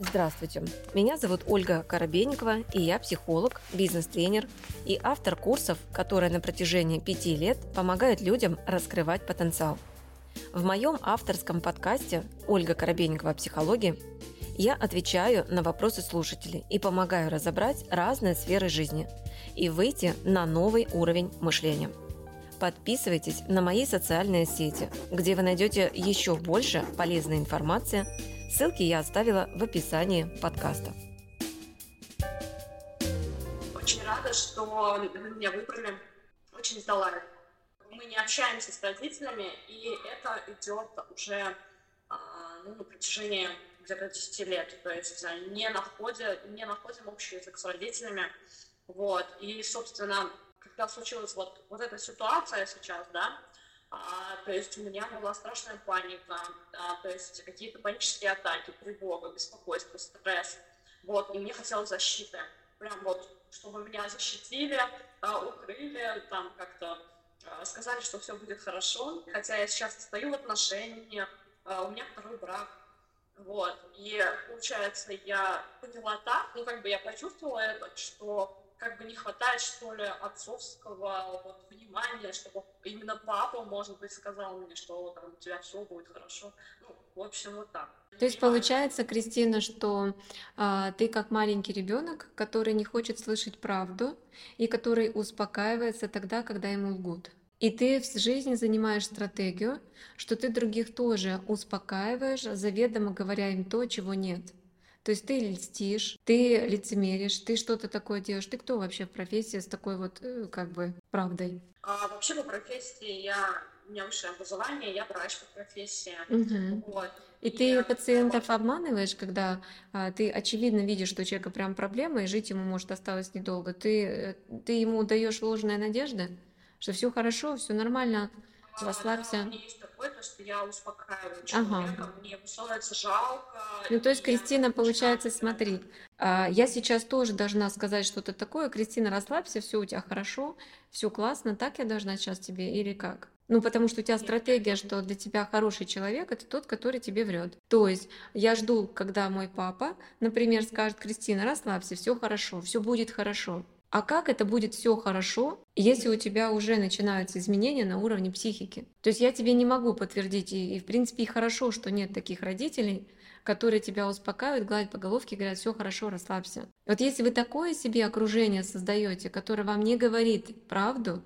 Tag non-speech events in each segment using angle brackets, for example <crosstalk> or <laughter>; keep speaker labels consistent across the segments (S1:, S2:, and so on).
S1: Здравствуйте, меня зовут Ольга Коробейникова, и я психолог, бизнес-тренер и автор курсов, которые на протяжении пяти лет помогают людям раскрывать потенциал. В моем авторском подкасте «Ольга Коробейникова. Психология» я отвечаю на вопросы слушателей и помогаю разобрать разные сферы жизни и выйти на новый уровень мышления. Подписывайтесь на мои социальные сети, где вы найдете еще больше полезной информации – Ссылки я оставила в описании подкаста.
S2: Очень рада, что меня выбрали. Очень сдала. Мы не общаемся с родителями, и это идет уже а, ну, на протяжении где-то 10 лет. То есть не, находя, не находим общий язык с родителями. Вот. И, собственно, когда случилась вот, вот эта ситуация сейчас, да, а, то есть у меня была страшная паника, а, то есть какие-то панические атаки, тревога, беспокойство, стресс. Вот, и мне хотелось защиты. Прям вот, чтобы меня защитили, а, укрыли, там как-то а, сказали, что все будет хорошо. Хотя я сейчас стою в отношениях, а, у меня второй брак. Вот, и получается, я поняла так, ну как бы я почувствовала это, что как бы не хватает, что ли, отцовского вот, внимания, чтобы именно папа, может быть, сказал мне, что там, у тебя все будет хорошо. Ну, в общем, вот так.
S1: То есть получается, Кристина, что а, ты как маленький ребенок, который не хочет слышать правду и который успокаивается тогда, когда ему лгут. И ты в жизни занимаешь стратегию, что ты других тоже успокаиваешь, заведомо говоря им то, чего нет. То есть ты льстишь, ты лицемеришь, ты что-то такое делаешь. Ты кто вообще в профессии с такой вот э, как бы правдой?
S2: А, вообще по профессии я у меня высшее образование, я врач по профессии. Угу.
S1: Вот. И, и ты пациентов обманываешь, когда а, ты очевидно видишь, что у человека прям проблема, и жить ему может осталось недолго. Ты, э, ты ему даешь ложные надежды, что все хорошо, все нормально, расслабься.
S2: У есть такое, то, что я успокаиваю человека, ага. мне становится жалко.
S1: Ну, то есть, Кристина, получается, смотри, а, я сейчас тоже должна сказать что-то такое. Кристина, расслабься, все у тебя хорошо, все классно, так я должна сейчас тебе или как? Ну, потому что у тебя стратегия, что для тебя хороший человек это тот, который тебе врет. То есть я жду, когда мой папа, например, скажет, Кристина, расслабься, все хорошо, все будет хорошо. А как это будет все хорошо, если у тебя уже начинаются изменения на уровне психики? То есть я тебе не могу подтвердить, и, и в принципе и хорошо, что нет таких родителей, которые тебя успокаивают, гладят по головке и говорят, все хорошо, расслабься. Вот если вы такое себе окружение создаете, которое вам не говорит правду,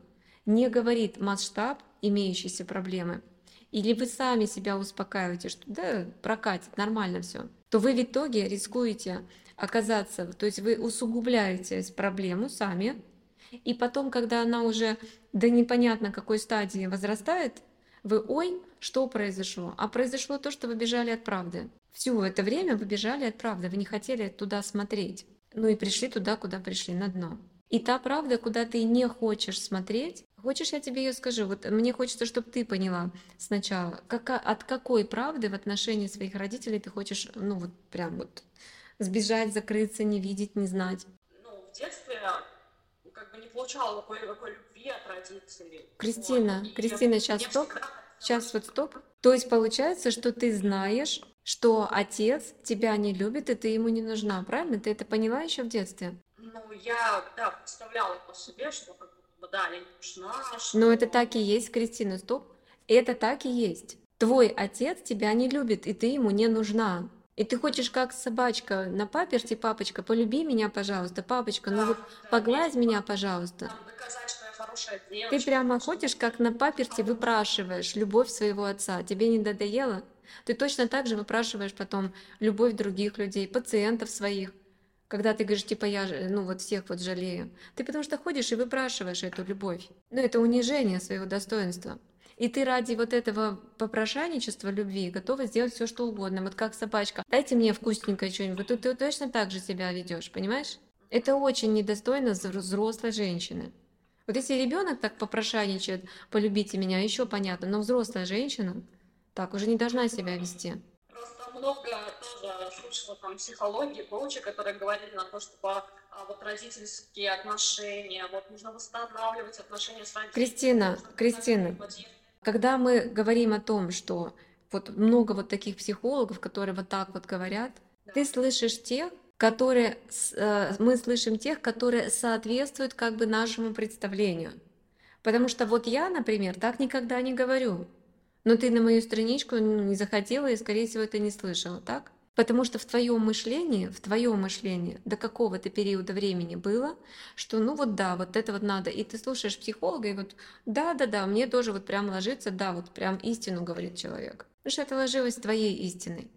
S1: не говорит масштаб имеющейся проблемы, или вы сами себя успокаиваете, что да, прокатит, нормально все, то вы в итоге рискуете оказаться, то есть вы усугубляете проблему сами, и потом, когда она уже до непонятно какой стадии возрастает, вы ой, что произошло? А произошло то, что вы бежали от правды. Все это время вы бежали от правды, вы не хотели туда смотреть. Ну и пришли туда, куда пришли, на дно. И та правда, куда ты не хочешь смотреть, хочешь, я тебе ее скажу. Вот мне хочется, чтобы ты поняла сначала, как, от какой правды в отношении своих родителей ты хочешь, ну вот прям вот сбежать, закрыться, не видеть, не знать?
S2: Ну, в детстве как бы не получала такой, такой любви от родителей.
S1: Кристина, вот. Кристина, сейчас стоп. Сейчас вот стоп. То есть получается, что ты знаешь, что отец тебя не любит, и ты ему не нужна, правильно? Ты это поняла еще в детстве?
S2: Ну, я, да, представляла по себе, что как бы, да, я не нужна. Что...
S1: Но это так и есть, Кристина, стоп. Это так и есть. Твой отец тебя не любит, и ты ему не нужна. И ты хочешь как собачка на паперте, папочка, полюби меня, пожалуйста, папочка, ну да, ну вот да, погладь меня, пожалуйста.
S2: доказать, что я хорошая девочка.
S1: Ты прямо ходишь как на паперте, выпрашиваешь любовь своего отца. Тебе не надоело? Ты точно так же выпрашиваешь потом любовь других людей, пациентов своих. Когда ты говоришь, типа, я, ну вот всех вот жалею. Ты потому что ходишь и выпрашиваешь эту любовь. Ну это унижение своего достоинства. И ты ради вот этого попрошайничества любви готова сделать все, что угодно. Вот как собачка. Дайте мне вкусненькое что-нибудь. Ты, ты точно так же себя ведешь, понимаешь? Это очень недостойно взрослой женщины. Вот если ребенок так попрошайничает, полюбите меня, еще понятно, но взрослая женщина так уже не должна себя вести.
S2: Много тоже слышала там психологии, коучи, которые говорили на то, что а, вот родительские отношения, вот нужно восстанавливать отношения с родителями.
S1: Кристина, Кристина, когда мы говорим о том, что вот много вот таких психологов, которые вот так вот говорят, Ты слышишь тех, которые, э, мы слышим тех, которые соответствуют как бы нашему представлению. Потому что вот я, например, так никогда не говорю. Но ты на мою страничку ну, не захотела и, скорее всего, ты не слышала, так? Потому что в твоем мышлении, в твоем мышлении до какого-то периода времени было, что ну вот да, вот это вот надо. И ты слушаешь психолога, и вот да, да, да, мне тоже вот прям ложится, да, вот прям истину говорит человек. Потому что это ложилось твоей истиной.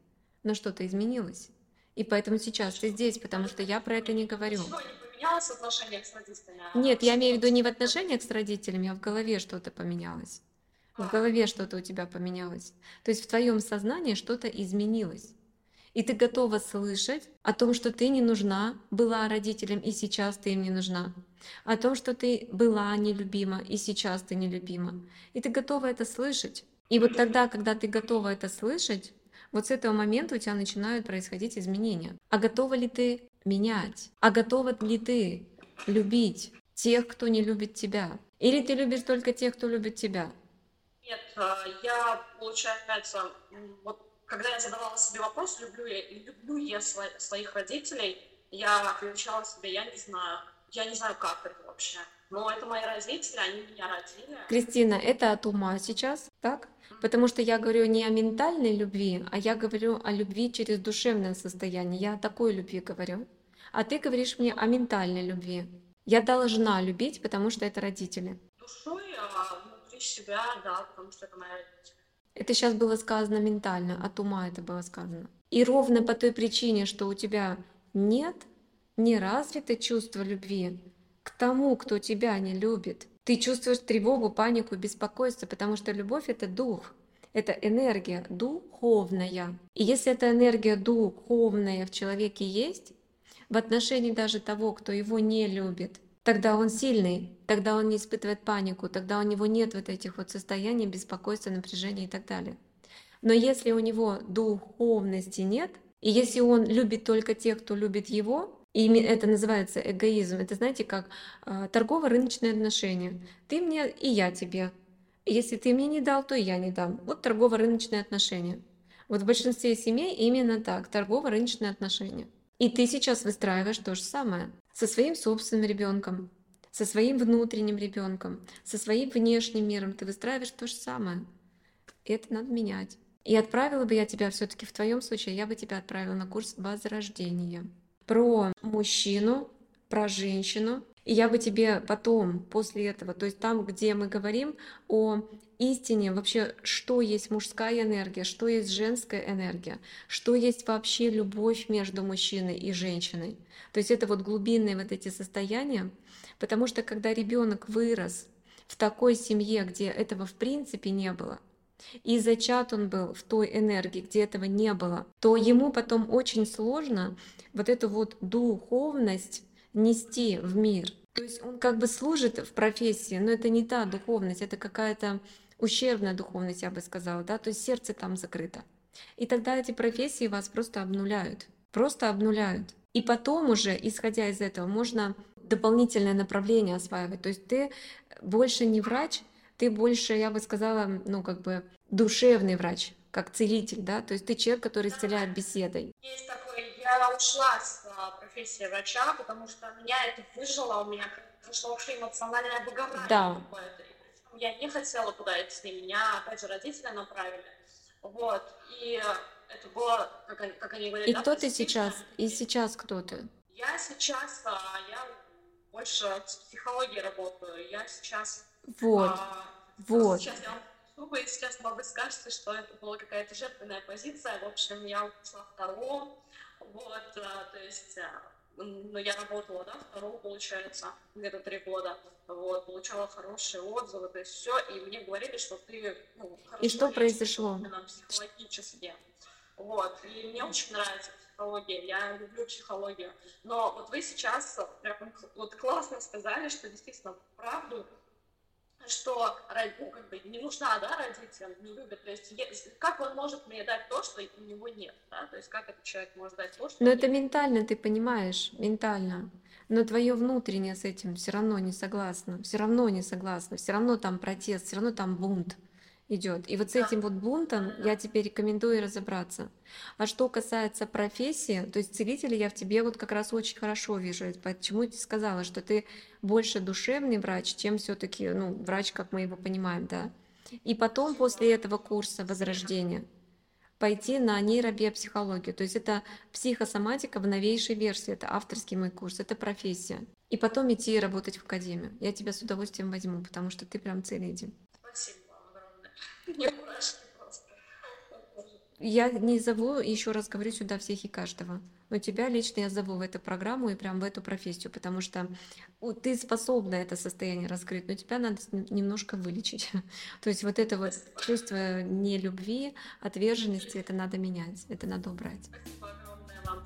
S1: Но что-то изменилось. И поэтому сейчас ты здесь, потому что я про это не говорю.
S2: Поменялось в отношениях с родителями?
S1: Нет, я имею в виду не в отношениях с родителями, а в голове что-то поменялось. В голове что-то у тебя поменялось. То есть в твоем сознании что-то изменилось. И ты готова слышать о том, что ты не нужна была родителям, и сейчас ты им не нужна. О том, что ты была нелюбима, и сейчас ты нелюбима. И ты готова это слышать. И вот тогда, когда ты готова это слышать, вот с этого момента у тебя начинают происходить изменения. А готова ли ты менять? А готова ли ты любить тех, кто не любит тебя? Или ты любишь только тех, кто любит тебя?
S2: Нет, а, я, получается, вот когда я задавала себе вопрос, люблю я, люблю я своих родителей, я отвечала себе, я не знаю, я не знаю, как это вообще. Но это мои родители, они меня родили.
S1: Кристина, это от ума сейчас, так? Потому что я говорю не о ментальной любви, а я говорю о любви через душевное состояние. Я о такой любви говорю. А ты говоришь мне о ментальной любви. Я должна любить, потому что это родители.
S2: Душой, себя, да, потому что это мои родители.
S1: Это сейчас было сказано ментально, от ума это было сказано. И ровно по той причине, что у тебя нет не развито чувство любви к тому, кто тебя не любит, ты чувствуешь тревогу, панику, беспокойство, потому что любовь — это дух, это энергия духовная. И если эта энергия духовная в человеке есть, в отношении даже того, кто его не любит, тогда он сильный, тогда он не испытывает панику, тогда у него нет вот этих вот состояний беспокойства, напряжения и так далее. Но если у него духовности нет, и если он любит только тех, кто любит его, и это называется эгоизм. Это, знаете, как э, торгово-рыночные отношения. Ты мне, и я тебе. Если ты мне не дал, то и я не дам. Вот торгово-рыночные отношения. Вот в большинстве семей именно так, торгово-рыночные отношения. И ты сейчас выстраиваешь то же самое со своим собственным ребенком, со своим внутренним ребенком, со своим внешним миром. Ты выстраиваешь то же самое. И это надо менять. И отправила бы я тебя все-таки в твоем случае, я бы тебя отправила на курс возрождения про мужчину, про женщину. И я бы тебе потом, после этого, то есть там, где мы говорим о истине, вообще, что есть мужская энергия, что есть женская энергия, что есть вообще любовь между мужчиной и женщиной. То есть это вот глубинные вот эти состояния, потому что когда ребенок вырос в такой семье, где этого в принципе не было, и зачат он был в той энергии, где этого не было, то ему потом очень сложно вот эту вот духовность нести в мир. То есть он как бы служит в профессии, но это не та духовность, это какая-то ущербная духовность, я бы сказала, да, то есть сердце там закрыто. И тогда эти профессии вас просто обнуляют, просто обнуляют. И потом уже, исходя из этого, можно дополнительное направление осваивать. То есть ты больше не врач, ты больше, я бы сказала, ну как бы душевный врач, как целитель, да, то есть ты человек, который исцеляет беседой.
S2: Есть такой, я ушла с а, профессии врача, потому что меня это выжило, у меня пришло вообще эмоциональное выгорание.
S1: Да.
S2: Я не хотела туда идти, меня, опять же, родители направили. Вот, и это было, как они, как они говорят,
S1: И да, кто ты сейчас? И сейчас кто ты?
S2: Я сейчас, а, я больше с психологией работаю, я сейчас...
S1: Вот, а, вот.
S2: Сейчас я клуба, и сейчас могу скажете, что это была какая-то жертвенная позиция. В общем, я ушла второго, вот, а, то есть, а, ну, я работала, да, второго, получается, где-то три года, вот, получала хорошие отзывы, то есть все, и мне говорили, что ты, ну,
S1: И что произошло?
S2: Психологически. Вот, и мне очень нравится психология, я люблю психологию. Но вот вы сейчас прям вот классно сказали, что действительно правду что ну, как бы, не нужна да, родителям, не любят. То есть как он может мне дать то, что у него нет? Да? То есть как этот человек может дать то, что
S1: Но это ментально, ты понимаешь, ментально. Но твое внутреннее с этим все равно не согласно, все равно не согласно, все равно там протест, все равно там бунт. Идет. И вот с этим вот бунтом я тебе рекомендую разобраться. А что касается профессии, то есть целителя я в тебе вот как раз очень хорошо вижу. Почему я сказала, что ты больше душевный врач, чем все-таки ну, врач, как мы его понимаем, да. И потом после этого курса возрождения пойти на нейробиопсихологию. То есть это психосоматика в новейшей версии, это авторский мой курс, это профессия. И потом идти работать в академию. Я тебя с удовольствием возьму, потому что ты прям целитель.
S2: Спасибо. Мне мурашки просто.
S1: Я не зову, еще раз говорю, сюда всех и каждого. Но тебя лично я зову в эту программу и прям в эту профессию, потому что ты способна это состояние раскрыть, но тебя надо немножко вылечить. <laughs> То есть вот это вот чувство нелюбви, отверженности, это надо менять, это надо убрать.
S2: Спасибо огромное вам.